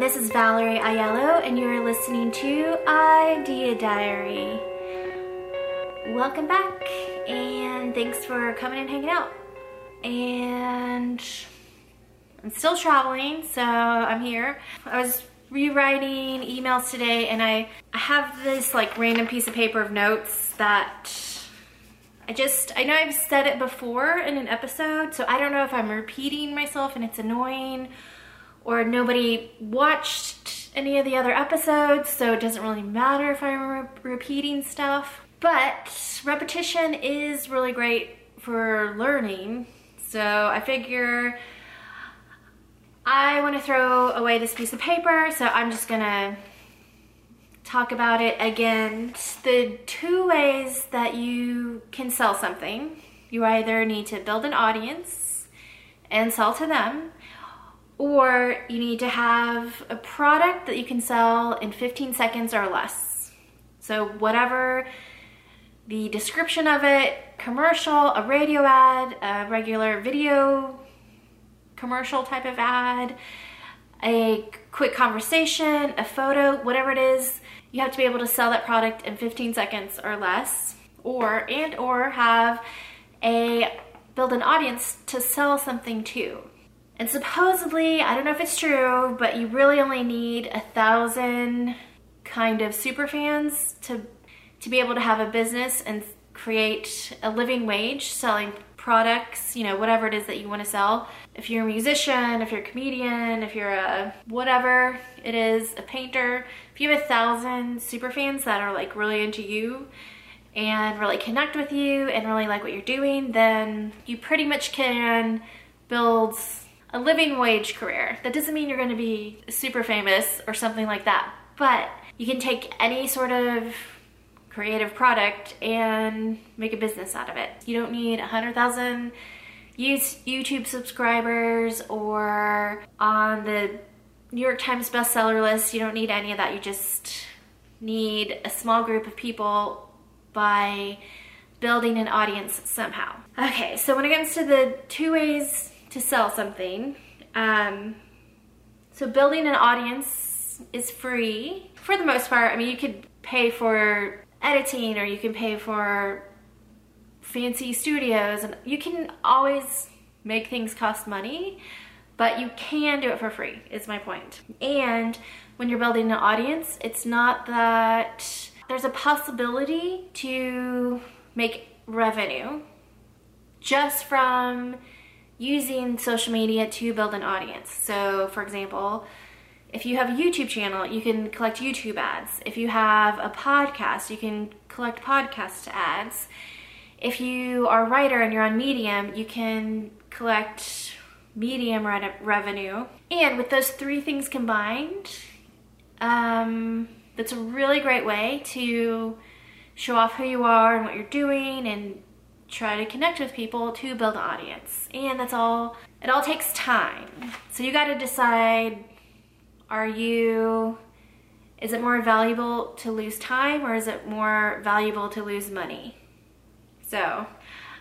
this is Valerie Aiello, and you're listening to Idea Diary. Welcome back, and thanks for coming and hanging out. And I'm still traveling, so I'm here. I was rewriting emails today, and I, I have this like random piece of paper of notes that I just, I know I've said it before in an episode, so I don't know if I'm repeating myself and it's annoying or nobody watched any of the other episodes, so it doesn't really matter if I'm re repeating stuff. But repetition is really great for learning, so I figure I want to throw away this piece of paper, so I'm just gonna talk about it again. The two ways that you can sell something you either need to build an audience and sell to them, or you need to have a product that you can sell in 15 seconds or less. So, whatever the description of it, commercial, a radio ad, a regular video commercial type of ad, a quick conversation, a photo, whatever it is, you have to be able to sell that product in 15 seconds or less or and or have a build an audience to sell something to. And supposedly, I don't know if it's true, but you really only need a thousand kind of super fans to to be able to have a business and create a living wage selling products, you know, whatever it is that you want to sell. If you're a musician, if you're a comedian, if you're a whatever it is, a painter, if you have a thousand super fans that are like really into you and really connect with you and really like what you're doing, then you pretty much can build a living wage career. That doesn't mean you're going to be super famous or something like that, but you can take any sort of creative product and make a business out of it. You don't need 100,000 YouTube subscribers or on the New York Times bestseller list. You don't need any of that. You just need a small group of people by building an audience somehow. Okay, so when it comes to the two ways to sell something. Um, so building an audience is free for the most part. I mean, you could pay for editing or you can pay for fancy studios and you can always make things cost money, but you can do it for free is my point. And when you're building an audience, it's not that there's a possibility to make revenue just from using social media to build an audience. So, for example, if you have a YouTube channel, you can collect YouTube ads. If you have a podcast, you can collect podcast ads. If you are a writer and you're on Medium, you can collect Medium re revenue. And with those three things combined, um, that's a really great way to show off who you are and what you're doing and try to connect with people to build an audience. And that's all, it all takes time. So you got to decide are you, is it more valuable to lose time or is it more valuable to lose money? So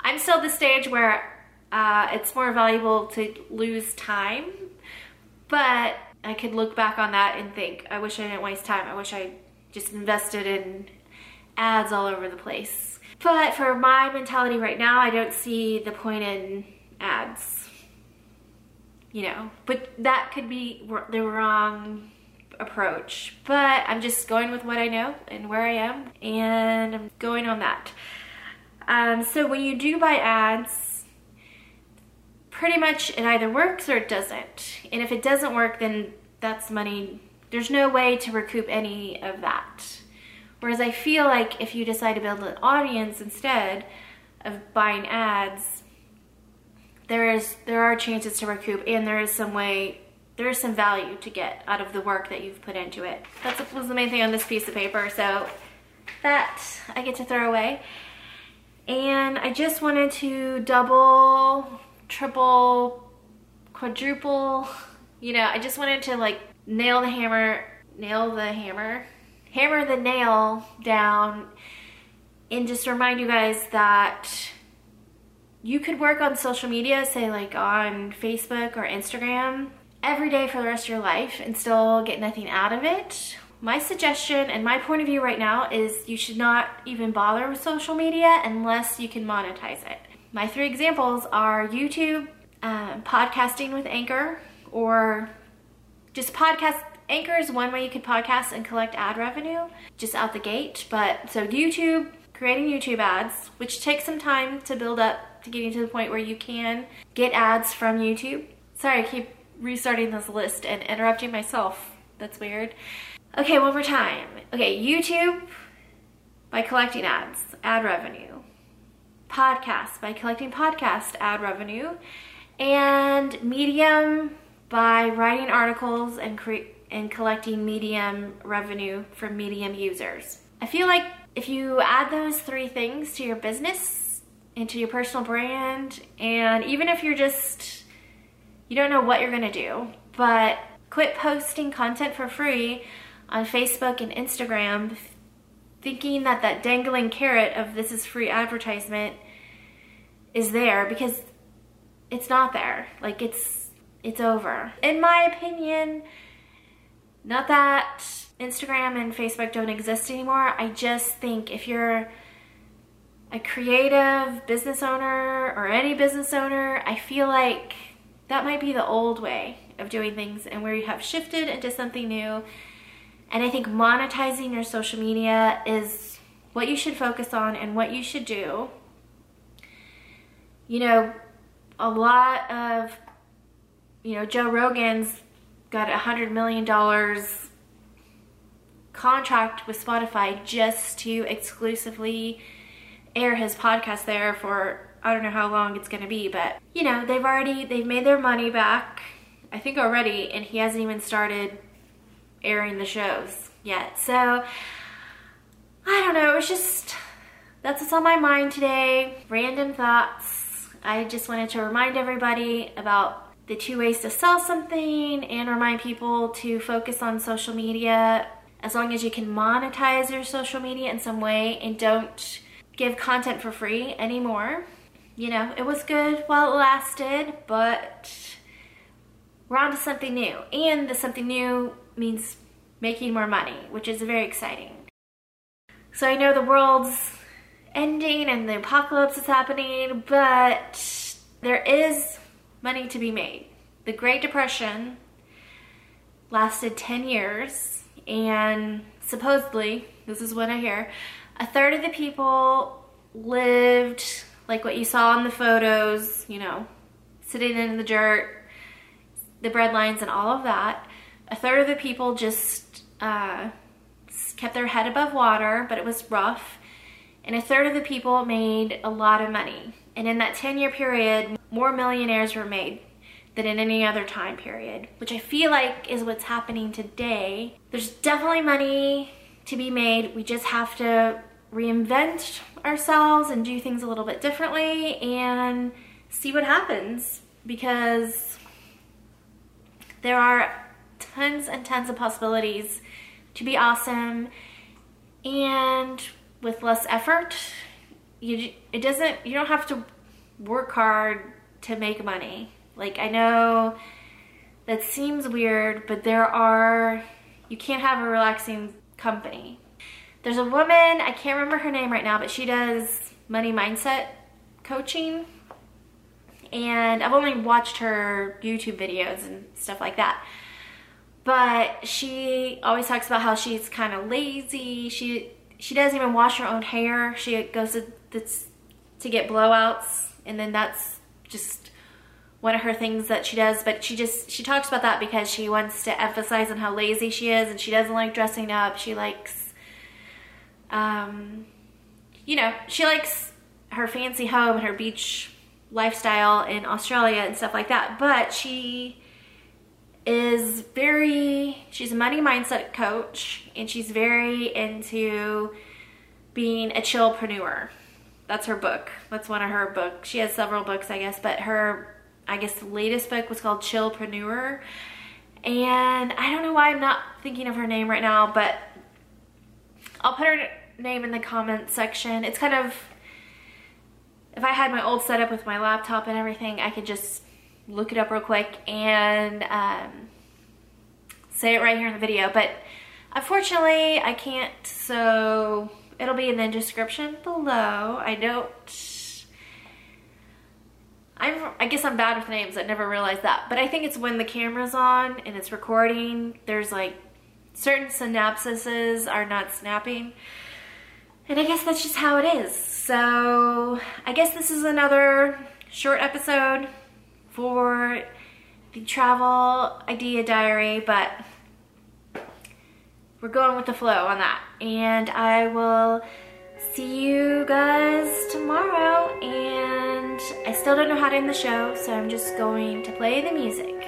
I'm still at the stage where uh, it's more valuable to lose time, but I could look back on that and think, I wish I didn't waste time. I wish I just invested in ads all over the place. But for my mentality right now, I don't see the point in ads. You know, but that could be the wrong approach. But I'm just going with what I know and where I am, and I'm going on that. Um, so when you do buy ads, pretty much it either works or it doesn't. And if it doesn't work, then that's money. There's no way to recoup any of that. Whereas I feel like if you decide to build an audience instead of buying ads, there is there are chances to recoup and there is some way there is some value to get out of the work that you've put into it. That was the main thing on this piece of paper, so that I get to throw away. And I just wanted to double, triple, quadruple, you know, I just wanted to like nail the hammer, nail the hammer hammer the nail down and just remind you guys that you could work on social media, say like on Facebook or Instagram, every day for the rest of your life and still get nothing out of it, my suggestion and my point of view right now is you should not even bother with social media unless you can monetize it. My three examples are YouTube, um, podcasting with Anchor, or just podcast. Anchor is one way you could podcast and collect ad revenue just out the gate. But so YouTube, creating YouTube ads, which takes some time to build up to getting to the point where you can get ads from YouTube. Sorry, I keep restarting this list and interrupting myself. That's weird. Okay, one more time. Okay, YouTube by collecting ads, ad revenue. Podcast by collecting podcast ad revenue. And Medium by writing articles and cre- and collecting Medium revenue from Medium users. I feel like if you add those three things to your business, into your personal brand, and even if you're just you don't know what you're to do, but quit posting content for free on Facebook and Instagram thinking that that dangling carrot of this is free advertisement is there because it's not there. Like it's it's over. In my opinion, not that Instagram and Facebook don't exist anymore. I just think if you're a creative business owner or any business owner, I feel like that might be the old way of doing things and where you have shifted into something new. And I think monetizing your social media is what you should focus on and what you should do. You know, a lot of, you know, Joe Rogan's got a hundred million dollars contract with Spotify just to exclusively air his podcast there for I don't know how long it's going to be, but you know, they've already they've made their money back. I think already and he hasn't even started airing the shows yet. So I don't know, it's just that's what's on my mind today. Random thoughts. I just wanted to remind everybody about the two ways to sell something and remind people to focus on social media as long as you can monetize your social media in some way and don't give content for free anymore. You know, it was good while it lasted, but we're on to something new. And the something new means making more money, which is very exciting. So I know the world's ending and the apocalypse is happening, but there is money to be made. The Great Depression lasted 10 years, and supposedly, this is what I hear, a third of the people lived like what you saw in the photos, you know, sitting in the dirt, the bread lines, and all of that. A third of the people just uh, kept their head above water, but it was rough. And a third of the people made a lot of money. And in that 10 year period, more millionaires were made than in any other time period, which I feel like is what's happening today. There's definitely money to be made. We just have to reinvent ourselves and do things a little bit differently and see what happens because there are tons and tons of possibilities to be awesome and with less effort you it doesn't you don't have to work hard to make money like I know that seems weird but there are you can't have a relaxing company there's a woman, I can't remember her name right now, but she does money mindset coaching. And I've only watched her YouTube videos and stuff like that. But she always talks about how she's kind of lazy. She she doesn't even wash her own hair. She goes to to get blowouts, and then that's just one of her things that she does. But she just she talks about that because she wants to emphasize on how lazy she is, and she doesn't like dressing up. She likes um, you know, she likes her fancy home and her beach lifestyle in Australia and stuff like that, but she is very, she's a money mindset coach and she's very into being a chillpreneur. That's her book. That's one of her books. She has several books, I guess, but her, I guess, the latest book was called Chillpreneur. And I don't know why I'm not thinking of her name right now, but I'll put her name in the comments section. It's kind of, if I had my old setup with my laptop and everything, I could just look it up real quick and um, say it right here in the video. But unfortunately, I can't, so it'll be in the description below. I don't I'm, I guess I'm bad with names. I never realized that. But I think it's when the camera's on and it's recording, there's like certain synapses are not snapping. And I guess that's just how it is. So I guess this is another short episode for the travel idea diary, but we're going with the flow on that. And I will see you guys tomorrow and I still don't know how to end the show so I'm just going to play the music.